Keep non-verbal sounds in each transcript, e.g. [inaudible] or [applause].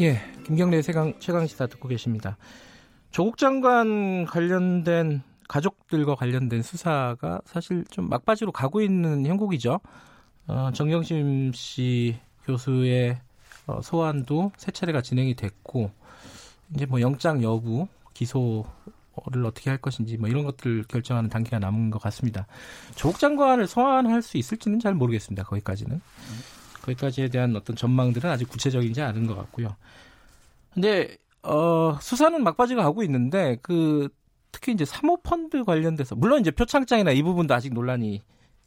예, 김경래 최강, 최강 시사 듣고 계십니다. 조국 장관 관련된 가족들과 관련된 수사가 사실 좀 막바지로 가고 있는 형국이죠. 어, 정경심 씨 교수의 어, 소환도 세 차례가 진행이 됐고 이제 뭐 영장 여부, 기소를 어떻게 할 것인지 뭐 이런 것들 결정하는 단계가 남은 것 같습니다. 조국 장관을 소환할 수 있을지는 잘 모르겠습니다. 거기까지는. 거기까지에 대한 어떤 전망들은 아직 구체적이지 않은 것 같고요. 근데 어, 수사는 막바지가 가고 있는데 그 특히 이제 사모펀드 관련돼서 물론 이제 표창장이나 이 부분도 아직 논란이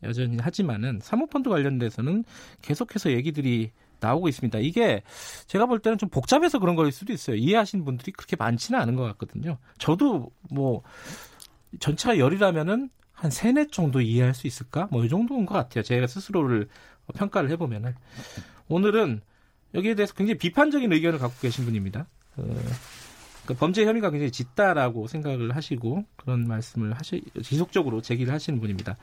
여전히 하지만은 사모펀드 관련돼서는 계속해서 얘기들이 나오고 있습니다. 이게 제가 볼 때는 좀 복잡해서 그런 거일 수도 있어요. 이해하시는 분들이 그렇게 많지는 않은 것 같거든요. 저도 뭐 전체가 열이라면은 한 세네 정도 이해할 수 있을까? 뭐 이 정도인 것 같아요. 제가 스스로를 평가를 해보면은 오늘은 여기에 대해서 굉장히 비판적인 의견을 갖고 계신 분입니다. 어, 그 범죄 혐의가 굉장히 짙다라고 생각을 하시고 그런 말씀을 하시 지속적으로 제기를 하시는 분입니다.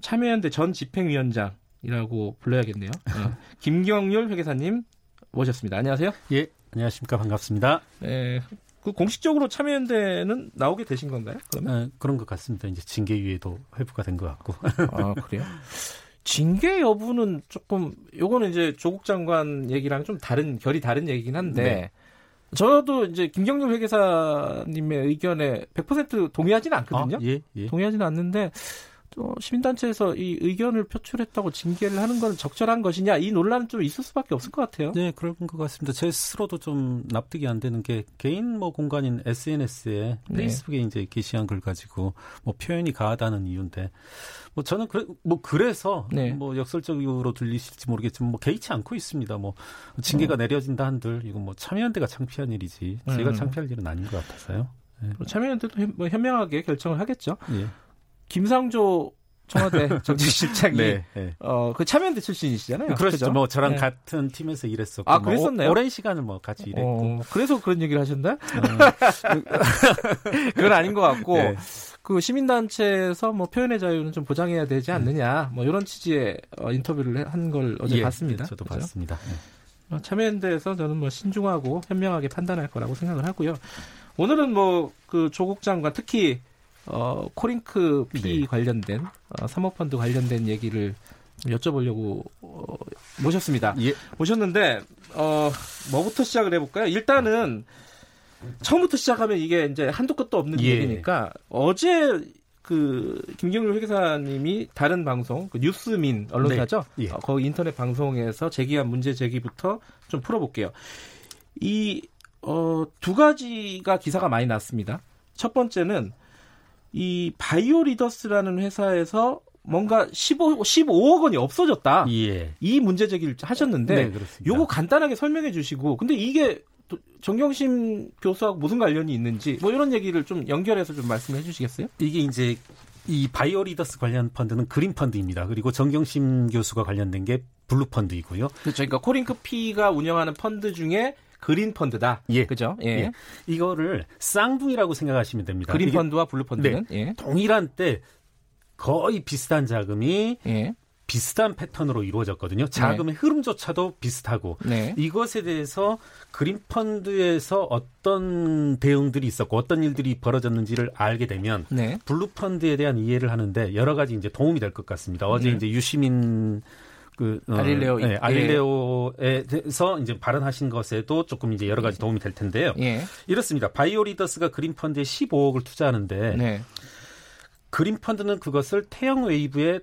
참여연대 전 집행위원장이라고 불러야겠네요. 어, [laughs] 김경률 회계사님 모셨습니다. 안녕하세요. 예, 안녕하십니까 반갑습니다. 네, 그 공식적으로 참여연대는 나오게 되신 건가요? 그러면? 어, 그런 것 같습니다. 이제 징계위에도 회부가 된 것 같고. 아 그래요? [laughs] 징계 여부는 조금 요거는 이제 조국 장관 얘기랑 좀 다른 결이 다른 얘기긴 한데 네. 저도 이제 김경률 회계사님의 의견에 100% 동의하지는 않거든요. 아, 예, 예. 동의하지는 않는데 또 시민단체에서 이 의견을 표출했다고 징계를 하는 건 적절한 것이냐 이 논란은 좀 있을 수밖에 없을 것 같아요. 네, 그런 것 같습니다. 제 스스로도 좀 납득이 안 되는 게 개인 뭐 공간인 SNS에 네. 페이스북에 이제 게시한 글 가지고 뭐 표현이 가하다는 이유인데 뭐 저는 그래 뭐 그래서 네. 뭐 역설적으로 들리실지 모르겠지만 뭐 개의치 않고 있습니다. 뭐 징계가 어. 내려진다 한들 이건 뭐 참여연대가 창피한 일이지 제가 음. 창피할 일은 아닌 것 같아서요. 네. 참여연대도 뭐 현명하게 결정을 하겠죠. 예. 김상조 청와대 [laughs] 정치실장이 네, 네. 어그 참여연대 출신이시잖아요. 그렇죠. 그죠? 뭐 저랑 네. 같은 팀에서 일했었고 아뭐 그랬었나요? 오, 랜 시간을 뭐 같이 일했고 어, 그래서 그런 얘기를 하셨나? 어. [laughs] 그건 아닌 것 같고 네. 그 시민단체에서 뭐 표현의 자유는 좀 보장해야 되지 않느냐 뭐 이런 취지의 어, 인터뷰를 한 걸 어제 예, 봤습니다. 저도 그렇죠? 봤습니다. 네. 어, 참여연대에서 저는 뭐 신중하고 현명하게 판단할 거라고 생각을 하고요. 오늘은 뭐 그 조국 장관 특히 어, 코링크 피 네. 관련된 어, 사모펀드 관련된 얘기를 여쭤보려고 어, 모셨습니다. 예. 모셨는데 어, 뭐부터 시작을 해볼까요? 일단은 처음부터 시작하면 이게 이제 한도 끝도 없는 예. 얘기니까 어제 그 김경률 회계사님이 다른 방송 그 뉴스민 언론사죠. 네. 예. 어, 거기 인터넷 방송에서 제기한 문제 제기부터 좀 풀어볼게요. 이 어, 두 가지가 기사가 많이 났습니다. 첫 번째는 이 바이오 리더스라는 회사에서 뭔가 15, 15억 원이 없어졌다. 예. 이 문제 제기를 하셨는데 네, 요거 간단하게 설명해 주시고 근데 이게 정경심 교수하고 무슨 관련이 있는지 뭐 이런 얘기를 좀 연결해서 좀 말씀해 주시겠어요? 이게 이제 이 바이오 리더스 관련 펀드는 그린 펀드입니다. 그리고 정경심 교수가 관련된 게 블루 펀드이고요. 그렇죠. 그러니까 코링크 PE가 운영하는 펀드 중에 그린 펀드다. 예. 그죠? 예. 예. 이거를 쌍둥이라고 생각하시면 됩니다. 그린 펀드와 블루 펀드는 네. 예. 동일한 때 거의 비슷한 자금이 예. 비슷한 패턴으로 이루어졌거든요. 자금의 네. 흐름조차도 비슷하고 네. 이것에 대해서 그린 펀드에서 어떤 대응들이 있었고 어떤 일들이 벌어졌는지를 알게 되면 네. 블루 펀드에 대한 이해를 하는데 여러 가지 이제 도움이 될 것 같습니다. 어제 네. 이제 유시민 그 어, 알릴레오 네, 알릴레오에 대해서 이제 발언하신 것에도 조금 이제 여러 가지 도움이 될 텐데요. 예. 이렇습니다. 바이오 리더스가 그린 펀드에 15억을 투자하는데 네. 그린 펀드는 그것을 태영 웨이브에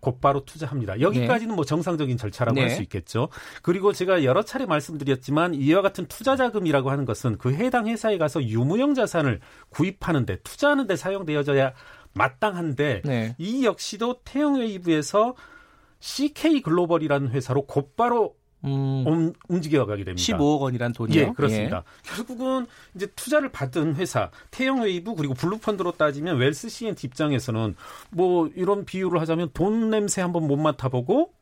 곧바로 투자합니다. 여기까지는 네. 뭐 정상적인 절차라고 네. 할수 있겠죠. 그리고 제가 여러 차례 말씀드렸지만 이와 같은 투자 자금이라고 하는 것은 그 해당 회사에 가서 유무형 자산을 구입하는데 투자하는데 사용되어져야 마땅한데 네. 이 역시도 태영 웨이브에서 CK 글로벌이라는 회사로 곧바로 음. 움직여가게 됩니다. 15억 원이란 돈이요? 예, 그렇습니다. 예. 결국은 이제 투자를 받은 회사 태영웨이브 그리고 블루펀드로 따지면 웰스 C&T 입장에서는 뭐 이런 비유를 하자면 돈 냄새 한번 못 맡아보고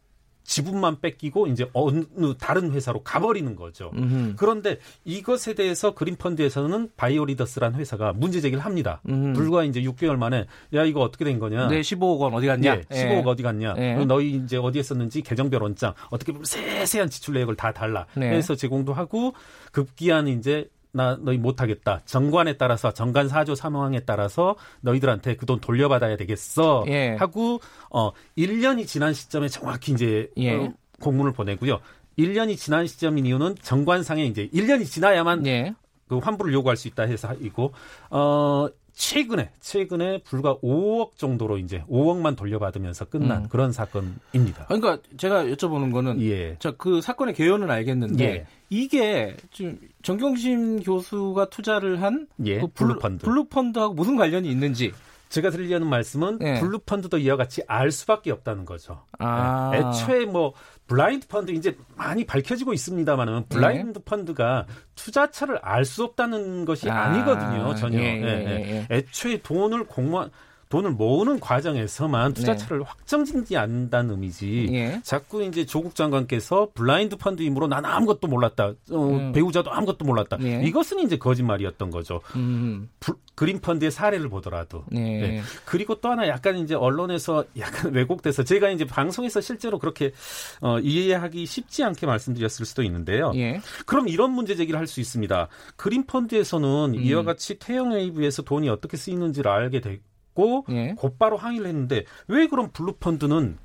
지분만 뺏기고 이제 어느 다른 회사로 가버리는 거죠. 음흠. 그런데 이것에 대해서 그린펀드에서는 바이오리더스라는 회사가 문제 제기를 합니다. 음흠. 불과 이제 6개월 만에 야 이거 어떻게 된 거냐? 네, 15억 원 어디 갔냐? 예, 15억 예. 어디 갔냐? 예. 너희 이제 어디에 썼는지 계정별 원장 어떻게 보면 세세한 지출 내역을 다 달라. 네. 해서 제공도 하고 급기한 이제 나 너희 못하겠다. 정관에 따라서 정관 사조 사망에 따라서 너희들한테 그 돈 돌려받아야 되겠어. 예. 하고 어 1년이 지난 시점에 정확히 이제 예. 어, 공문을 보내고요. 1년이 지난 시점인 이유는 정관상에 이제 1년이 지나야만 예. 그 환불을 요구할 수 있다 해서 이고 어 최근에 최근에 불과 5억 정도로 이제 5억만 돌려받으면서 끝난 음. 그런 사건입니다. 그러니까 제가 여쭤보는 거는 예. 자 그 사건의 개요는 알겠는데 예. 이게 지금 정경심 교수가 투자를 한 예. 그 블루펀드 블루펀드하고 무슨 관련이 있는지 제가 드리려는 말씀은 네. 블루펀드도 이와 같이 알 수밖에 없다는 거죠. 아. 네. 애초에 뭐 블라인드 펀드 이제 많이 밝혀지고 있습니다만은 블라인드 네. 펀드가 투자처를 알 수 없다는 것이 아. 니거든요 전혀. 예, 예, 예, 예. 애초에 돈을 공모한 돈을 모으는 과정에서만 투자처를 네. 확정짓지 않는다는 의미지. 예. 자꾸 이제 조국 장관께서 블라인드 펀드이므로 난 아무것도 몰랐다. 어, 음. 배우자도 아무것도 몰랐다. 예. 이것은 이제 거짓말이었던 거죠. 음. 그린 펀드의 사례를 보더라도. 예. 네. 그리고 또 하나 약간 이제 언론에서 약간 [laughs] 왜곡돼서 제가 이제 방송에서 실제로 그렇게 어, 이해하기 쉽지 않게 말씀드렸을 수도 있는데요. 예. 그럼 이런 문제 제기를 할 수 있습니다. 그린 펀드에서는 음. 이와 같이 태영 웨이브에서 돈이 어떻게 쓰이는지를 알게 되고 받고 예. 곧바로 항의를 했는데 왜 그럼 블루펀드는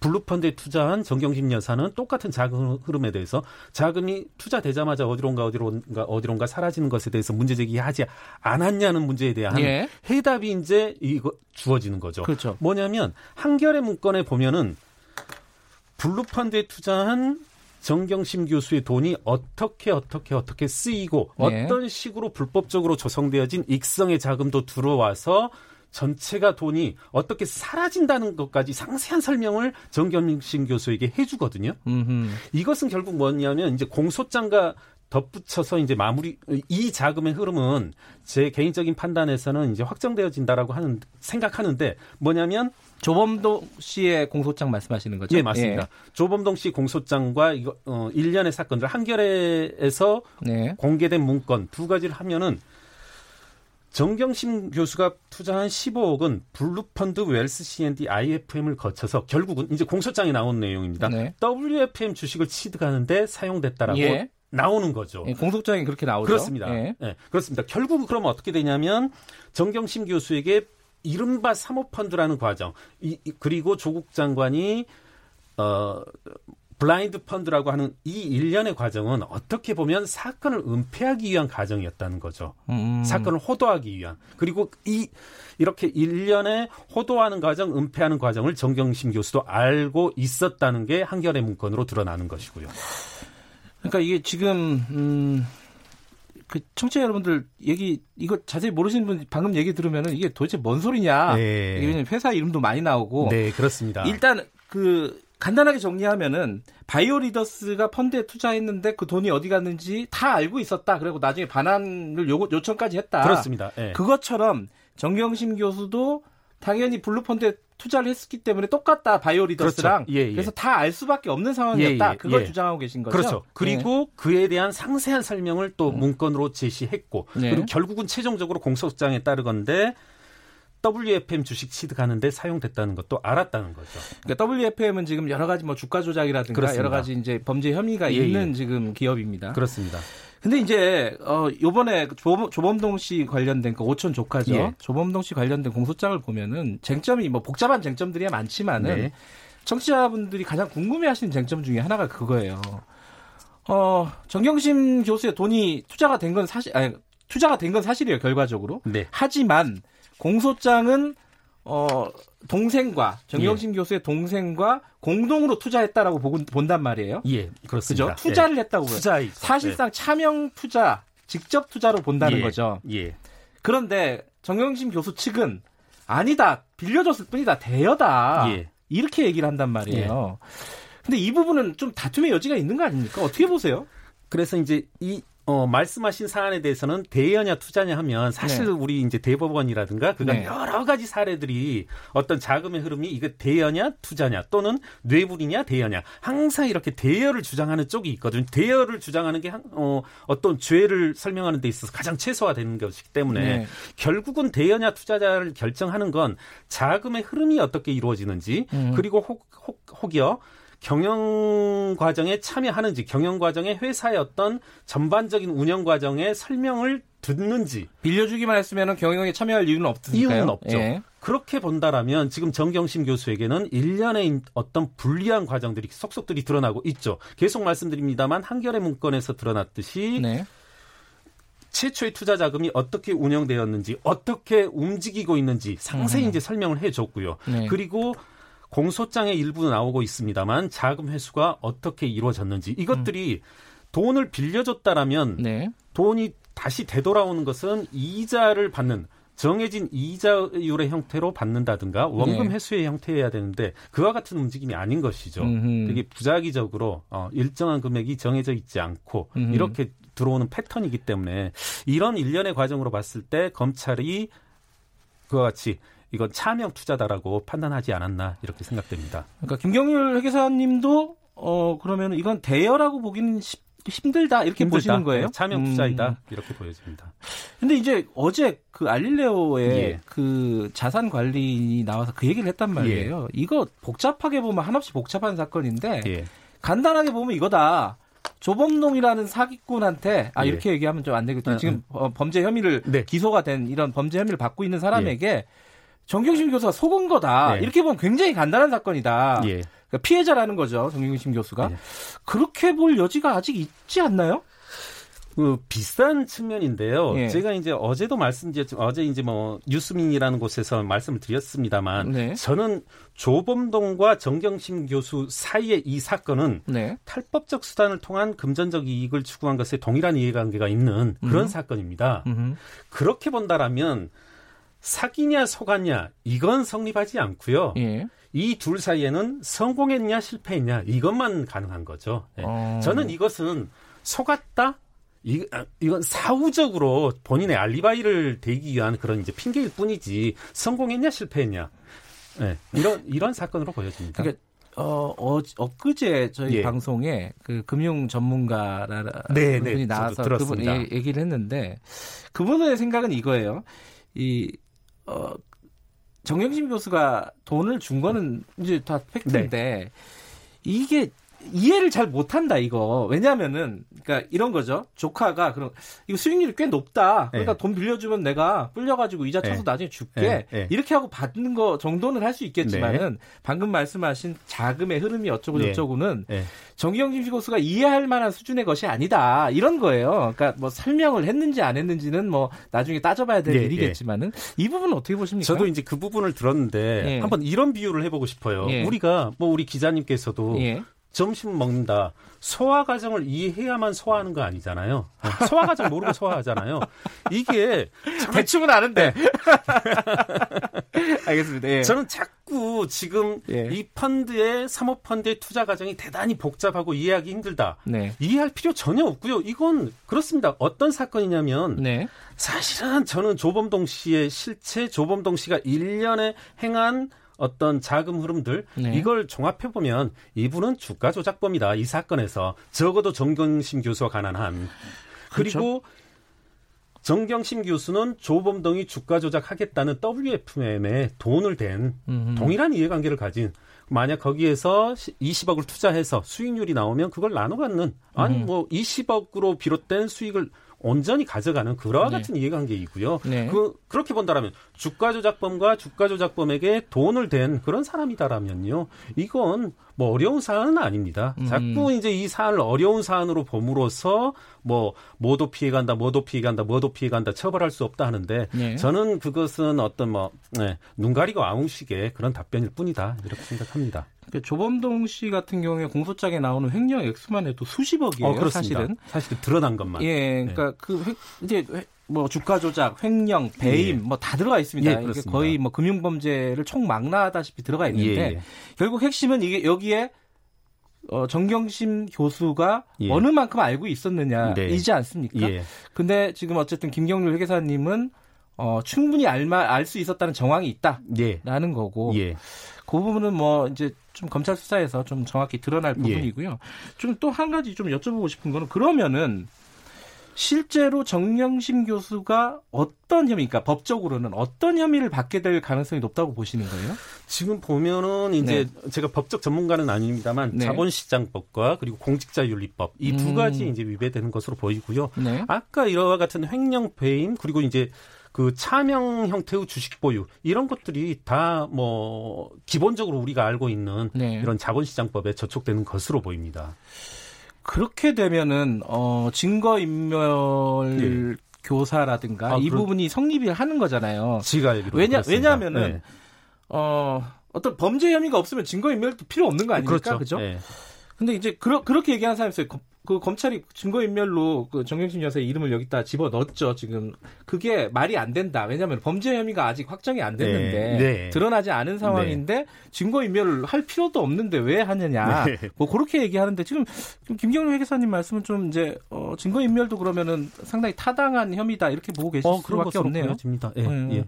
블루펀드에 투자한 정경심 여사는 똑같은 자금 흐름에 대해서 자금이 투자되자마자 어디론가 어디론가 어디론가 사라지는 것에 대해서 문제 제기하지 않았냐는 문제에 대한 예. 해답이 이제 이거 주어지는 거죠. 그렇죠. 뭐냐면 한결의 문건에 보면은 블루펀드에 투자한 정경심 교수의 돈이 어떻게 어떻게 어떻게 쓰이고 예. 어떤 식으로 불법적으로 조성되어진 익성의 자금도 들어와서 전체가 돈이 어떻게 사라진다는 것까지 상세한 설명을 정겸신 교수에게 해주거든요. 음흠. 이것은 결국 뭐냐면 이제 공소장과 덧붙여서 이제 마무리 이 자금의 흐름은 제 개인적인 판단에서는 이제 확정되어진다라고 하는 생각하는데 뭐냐면 조범동 씨의 공소장 말씀하시는 거죠? 예, 맞습니다. 예. 조범동 씨 공소장과 이거 어 일련의 사건들 한겨레에서 네. 공개된 문건 두 가지를 하면은 정경심 교수가 투자한 15억은 블루펀드 웰스 C&T IFM을 거쳐서 결국은 이제 공소장에 나온 내용입니다. 네. WFM 주식을 취득하는데 사용됐다라고 예. 나오는 거죠. 예, 공소장에 그렇게 나오죠. 그렇습니다. 예. 예. 그렇습니다. 결국은 그러면 어떻게 되냐면 정경심 교수에게 이른바 사모펀드라는 과정, 이, 그리고 조국 장관이 어 블라인드 펀드라고 하는 이 일련의 과정은 어떻게 보면 사건을 은폐하기 위한 과정이었다는 거죠. 음. 사건을 호도하기 위한. 그리고 이 이렇게 일련의 호도하는 과정, 은폐하는 과정을 정경심 교수도 알고 있었다는 게 한결의 문건으로 드러나는 것이고요. 그러니까 이게 지금 음, 그 청취자 여러분들 얘기 이거 자세히 모르시는 분 방금 얘기 들으면은 이게 도대체 뭔 소리냐? 네. 이게 회사 이름도 많이 나오고. 네, 그렇습니다. 일단 그 간단하게 정리하면은 바이오리더스가 펀드에 투자했는데 그 돈이 어디 갔는지 다 알고 있었다. 그리고 나중에 반환을 요구, 요청까지 했다. 그렇습니다. 네. 그것처럼 정경심 교수도 당연히 블루펀드에 투자를 했기 때문에 똑같다 바이오리더스랑 그렇죠. 예, 예. 그래서 다 알 수밖에 없는 상황이었다. 예, 예, 그걸 예. 주장하고 계신 거죠. 그렇죠. 그리고 그에 대한 상세한 설명을 또 음. 문건으로 제시했고 네. 그리고 결국은 최종적으로 공소장에 따르건데 WFM 주식 취득하는데 사용됐다는 것도 알았다는 거죠. 그러니까 WFM은 지금 여러 가지 뭐 주가 조작이라든가 그렇습니다. 여러 가지 이제 범죄 혐의가 예, 있는 예. 지금 기업입니다. 그렇습니다. 근데 이제 어 요번에 조, 조범동 씨 관련된 그 오천 조카죠. 예. 조범동 씨 관련된 공소장을 보면은 쟁점이 뭐 복잡한 쟁점들이 많지만은 네. 청취자분들이 가장 궁금해하시는 쟁점 중에 하나가 그거예요. 어 정경심 교수의 돈이 투자가 된 건 사실 아니 투자가 된 건 사실이에요 결과적으로. 네. 하지만 공소장은 어 동생과 정경심 예. 교수의 동생과 공동으로 투자했다라고 보고 본단 말이에요. 예, 그렇습니다. 그죠? 투자를 예. 했다고 투자 사실상 예. 차명 투자, 직접 투자로 본다는 예. 거죠. 예. 그런데 정경심 교수 측은 아니다, 빌려줬을 뿐이다, 대여다. 예. 이렇게 얘기를 한단 말이에요. 근데 이 부분은 좀 다툼의 여지가 있는 거 아닙니까? 어떻게 보세요? 그래서 이제 이 어, 말씀하신 사안에 대해서는 대여냐 투자냐 하면 사실 네. 우리 이제 대법원이라든가 그간 네. 여러 가지 사례들이 어떤 자금의 흐름이 이거 대여냐 투자냐 또는 뇌물이냐 대여냐 항상 이렇게 대여를 주장하는 쪽이 있거든요. 대여를 주장하는 게 어, 어떤 죄를 설명하는 데 있어서 가장 최소화되는 것이기 때문에 네. 결국은 대여냐 투자자를 결정하는 건 자금의 흐름이 어떻게 이루어지는지 음. 그리고 혹, 혹, 혹여 경영 과정에 참여하는지 경영 과정에 회사의 어떤 전반적인 운영 과정에 설명을 듣는지 빌려주기만 했으면 경영에 참여할 이유는 없으니까요. 이유는 없죠. 예. 그렇게 본다라면 지금 정경심 교수에게는 일련의 어떤 불리한 과정들이 속속들이 드러나고 있죠. 계속 말씀드립니다만 한결의 문건에서 드러났듯이 네. 최초의 투자 자금이 어떻게 운영되었는지 어떻게 움직이고 있는지 상세히 음. 이제 설명을 해줬고요. 네. 그리고 공소장의 일부 나오고 있습니다만 자금 회수가 어떻게 이루어졌는지 이것들이 음. 돈을 빌려줬다라면 네. 돈이 다시 되돌아오는 것은 이자를 받는 정해진 이자율의 형태로 받는다든가 원금 네. 회수의 형태여야 되는데 그와 같은 움직임이 아닌 것이죠. 음흠. 되게 부작위적으로 어, 일정한 금액이 정해져 있지 않고 음흠. 이렇게 들어오는 패턴이기 때문에 이런 일련의 과정으로 봤을 때 검찰이 그와 같이 이건 차명 투자다라고 판단하지 않았나 이렇게 생각됩니다. 그러니까 김경률 회계사님도 어 그러면 이건 대여라고 보기는 쉽, 힘들다 이렇게 힘들다. 보시는 거예요? 네, 차명 투자이다 음. 이렇게 보여집니다. 근데 이제 어제 그 알릴레오의 예. 그 자산 관리인이 나와서 그 얘기를 했단 말이에요. 예. 이거 복잡하게 보면 한없이 복잡한 사건인데 예. 간단하게 보면 이거다. 조범동이라는 사기꾼한테 아 예. 이렇게 얘기하면 좀 안 되겠죠. 어, 지금 어. 범죄 혐의를 네. 기소가 된 이런 범죄 혐의를 받고 있는 사람에게 예. 정경심 교수가 속은 거다. 네. 이렇게 보면 굉장히 간단한 사건이다. 예. 그러니까 피해자라는 거죠. 정경심 교수가. 예. 그렇게 볼 여지가 아직 있지 않나요? 그 비싼 측면인데요. 예. 제가 이제 어제도 말씀드렸지만 어제 이제 뭐 뉴스민이라는 곳에서 말씀을 드렸습니다만 네. 저는 조범동과 정경심 교수 사이의 이 사건은 네. 탈법적 수단을 통한 금전적 이익을 추구한 것에 동일한 이해관계가 있는 그런 음. 사건입니다. 음. 그렇게 본다라면 사기냐 속았냐 이건 성립하지 않고요. 예. 이둘 사이에는 성공했냐 실패했냐 이것만 가능한 거죠. 예. 어. 저는 이것은 속았다. 이, 아, 이건 사후적으로 본인의 알리바이를 대기 위한 그런 이제 핑계일 뿐이지 성공했냐 실패했냐 예. 이런 이런 사건으로 보여집니다. 그러니까 어, 어 엊그제 저희 예. 방송에 그 금융 전문가라는 네, 네. 분이 나와서 그분 얘기를 했는데 그분의 생각은 이거예요. 이 어, 정영심 교수가 돈을 준 거는 이제 다 팩트인데 네. 이게 이해를 잘 못한다 이거 왜냐하면은 그러니까 이런 거죠 조카가 그런 이거 수익률이 꽤 높다 그러니까 네. 돈 빌려주면 내가 불려가지고 이자 쳐서 네. 나중에 줄게 네. 네. 이렇게 하고 받는 거 정도는 할 수 있겠지만은 네. 방금 말씀하신 자금의 흐름이 어쩌고 네. 저쩌고는 정기영 심고수가 이해할 만한 수준의 것이 아니다 이런 거예요 그러니까 뭐 설명을 했는지 안 했는지는 뭐 나중에 따져봐야 될 일이겠지만은 이 부분은 어떻게 보십니까? 저도 이제 그 부분을 들었는데 한번 이런 비유를 해보고 싶어요 우리가 뭐 우리 기자님께서도 점심 먹는다. 소화 과정을 이해해야만 소화하는 거 아니잖아요. 소화 과정 모르고 소화하잖아요. 이게 대충은 아는데. 네. [laughs] 알겠습니다. 예. 저는 자꾸 지금 예. 이 펀드의 사모 펀드의 투자 과정이 대단히 복잡하고 이해하기 힘들다. 네. 이해할 필요 전혀 없고요. 이건 그렇습니다. 어떤 사건이냐면 네. 사실은 저는 조범동 씨의 실체 조범동 씨가 1년에 행한 어떤 자금 흐름들 네. 이걸 종합해 보면 이분은 주가 조작범이다 이 사건에서 적어도 정경심 교수와 가난 한 그리고 그렇죠? 정경심 교수는 조범동이 주가 조작하겠다는 WFM에 돈을 댄 음흠. 동일한 이해관계를 가진 만약 거기에서 20억을 투자해서 수익률이 나오면 그걸 나눠 갖는 아니 뭐 20억으로 비롯된 수익을 온전히 가져가는 그와 네. 같은 네. 이해관계이고요. 네. 그 그렇게 본다라면 주가 조작범과 주가 조작범에게 돈을 댄 그런 사람이다라면요. 이건 뭐 어려운 사안은 아닙니다. 음. 자꾸 이제 이 사안을 어려운 사안으로 봄으로써 뭐 뭐도 피해 간다, 뭐도 피해 간다, 뭐도 피해 간다 처벌할 수 없다 하는데 네. 저는 그것은 어떤 뭐 네, 눈 가리고 아웅식의 그런 답변일 뿐이다 이렇게 생각합니다. 그 조범동 씨 같은 경우에 공소장에 나오는 횡령 액수만 해도 수십억이에요. 어, 사실은 사실 드러난 것만. 예, 그러니까 네. 그 획, 이제 뭐 주가 조작, 횡령, 배임 예. 뭐다 들어가 있습니다. 예, 이게 거의 뭐 금융 범죄를 총망라하다시피 들어가 있는데 예, 예. 결국 핵심은 이게 여기에 어, 정경심 교수가 예. 어느 만큼 알고 있었느냐이지 네. 않습니까? 예. 근데 지금 어쨌든 김경률 회계사님은 어, 충분히 알수 있었다는 정황이 있다라는 예. 거고 예. 그 부분은 뭐 이제 좀 검찰 수사에서 좀 정확히 드러날 예. 부분이고요. 좀 또 한 가지 좀 여쭤보고 싶은 거는 그러면은 실제로 정영심 교수가 어떤 혐의, 그러니까 법적으로는 어떤 혐의를 받게 될 가능성이 높다고 보시는 거예요? 지금 보면은 이제 네. 제가 법적 전문가는 아닙니다만 네. 자본시장법과 그리고 공직자윤리법 이두 음. 가지 이제 위배되는 것으로 보이고요. 네. 아까 이와 같은 횡령 배임 그리고 이제 그 차명 형태의 주식 보유 이런 것들이 다 뭐 기본적으로 우리가 알고 있는 네. 이런 자본시장법에 저촉되는 것으로 보입니다. 그렇게 되면은 어 증거 인멸 네. 교사라든가 아, 이 그런... 부분이 성립이 하는 거잖아요. 지가 왜냐 왜냐하면은 네. 어 어떤 범죄 혐의가 없으면 증거 인멸도 필요 없는 거 아닙니까? 그렇죠. 그죠? 네. 근데 이제 그러, 그렇게 얘기하는 사람이 있어요. 그 검찰이 증거인멸로 그 정경심 여사의 이름을 여기다 집어 넣었죠. 지금 그게 말이 안 된다. 왜냐하면 범죄 혐의가 아직 확정이 안 됐는데 네. 네. 드러나지 않은 상황인데 네. 증거인멸을 할 필요도 없는데 왜 하느냐. 네. 뭐 그렇게 얘기하는데 지금 김경룡 회계사님 말씀은 좀 이제 어, 증거인멸도 그러면은 상당히 타당한 혐의다 이렇게 보고 계실 어, 수밖에 없네요. 보여집니다. 예, 네. 예.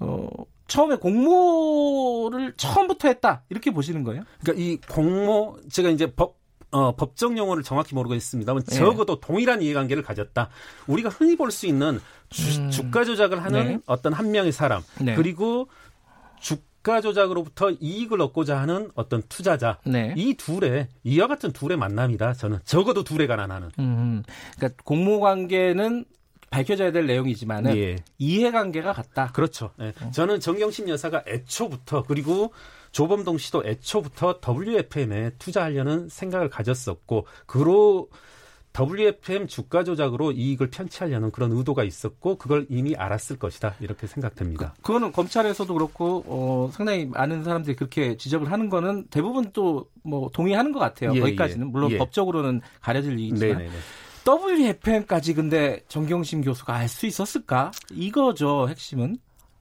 어, 처음에 공모를 처음부터 했다 이렇게 보시는 거예요? 그러니까 이 공모 제가 이제 법 어, 법정 용어를 정확히 모르겠습니다만 네. 적어도 동일한 이해관계를 가졌다. 우리가 흔히 볼 수 있는 주, 음. 주가 조작을 하는 네. 어떤 한 명의 사람 네. 그리고 주가 조작으로부터 이익을 얻고자 하는 어떤 투자자 네. 이 둘의 이와 같은 둘의 만남이다. 저는 적어도 둘에 관한 하는. 음. 그러니까 공모 관계는 밝혀져야 될 내용이지만은 예. 이해관계가 같다. 그렇죠. 네. 저는 정경심 여사가 애초부터 그리고 조범동 씨도 애초부터 WFM에 투자하려는 생각을 가졌었고 그로 WFM 주가 조작으로 이익을 편취하려는 그런 의도가 있었고 그걸 이미 알았을 것이다 이렇게 생각됩니다. 그, 거는 검찰에서도 그렇고 어, 상당히 많은 사람들이 그렇게 지적을 하는 거는 대부분 또 뭐 동의하는 것 같아요. 예, 거기까지는 예. 물론 예. 법적으로는 가려질 일이지만 네네네. WFM까지 근데 정경심 교수가 알 수 있었을까? 이거죠 핵심은.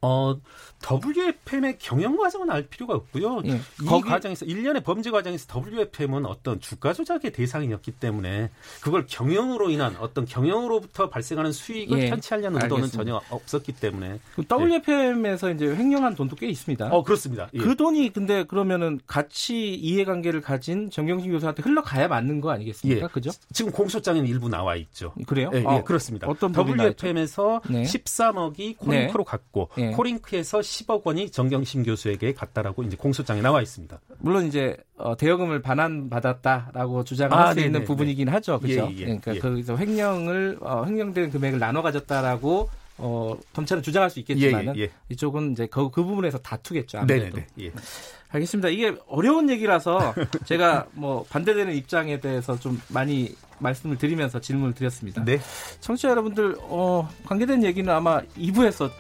어, WFM의 경영 과정은 알 필요가 없고요. 예. 이 거기... 과정에서 일련의 범죄 과정에서 WFM은 어떤 주가 조작의 대상이었기 때문에 그걸 경영으로 인한 어떤 경영으로부터 발생하는 수익을 예. 편취하려는 의도는 전혀 없었기 때문에 그 WFM에서 예. 이제 횡령한 돈도 꽤 있습니다. 어, 그렇습니다. 예. 그 돈이 근데 그러면은 같이 이해관계를 가진 정경심 교수한테 흘러가야 맞는 거 아니겠습니까? 예. 그죠? 지금 공소장에는 일부 나와 있죠. 그래요? 예, 어, 그렇습니다. 어떤 WFM에서 네. 13억이 코링크로 네. 갔고 코링크에서 10억 원이 정경심 교수에게 갔다라고 이제 공소장에 나와 있습니다. 물론 이제 어, 대여금을 반환 받았다라고 주장할 아, 수 있는 부분이긴 하죠. 그렇죠? 예, 예, 그러니까 예. 거기서 횡령을 어, 횡령된 금액을 나눠 가졌다라고 어, 검찰은 주장할 수 있겠지만은 예, 예, 예. 이쪽은 이제 그, 그 부분에서 다투겠죠. 아무래도. 네네 예. 알겠습니다. 이게 어려운 얘기라서 [laughs] 제가 뭐 반대되는 입장에 대해서 좀 많이 말씀을 드리면서 질문을 드렸습니다. 네. 청취자 여러분들 어, 관계된 얘기는 아마 2부에서 어,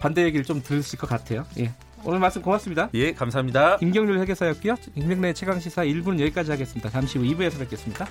반대 얘기를 좀 들으실 것 같아요. 예. 오늘 말씀 고맙습니다. 예, 감사합니다. 김경률 회계사였고요. 김경래 최강 시사 1부는 여기까지 하겠습니다. 잠시 후 2부에서 뵙겠습니다.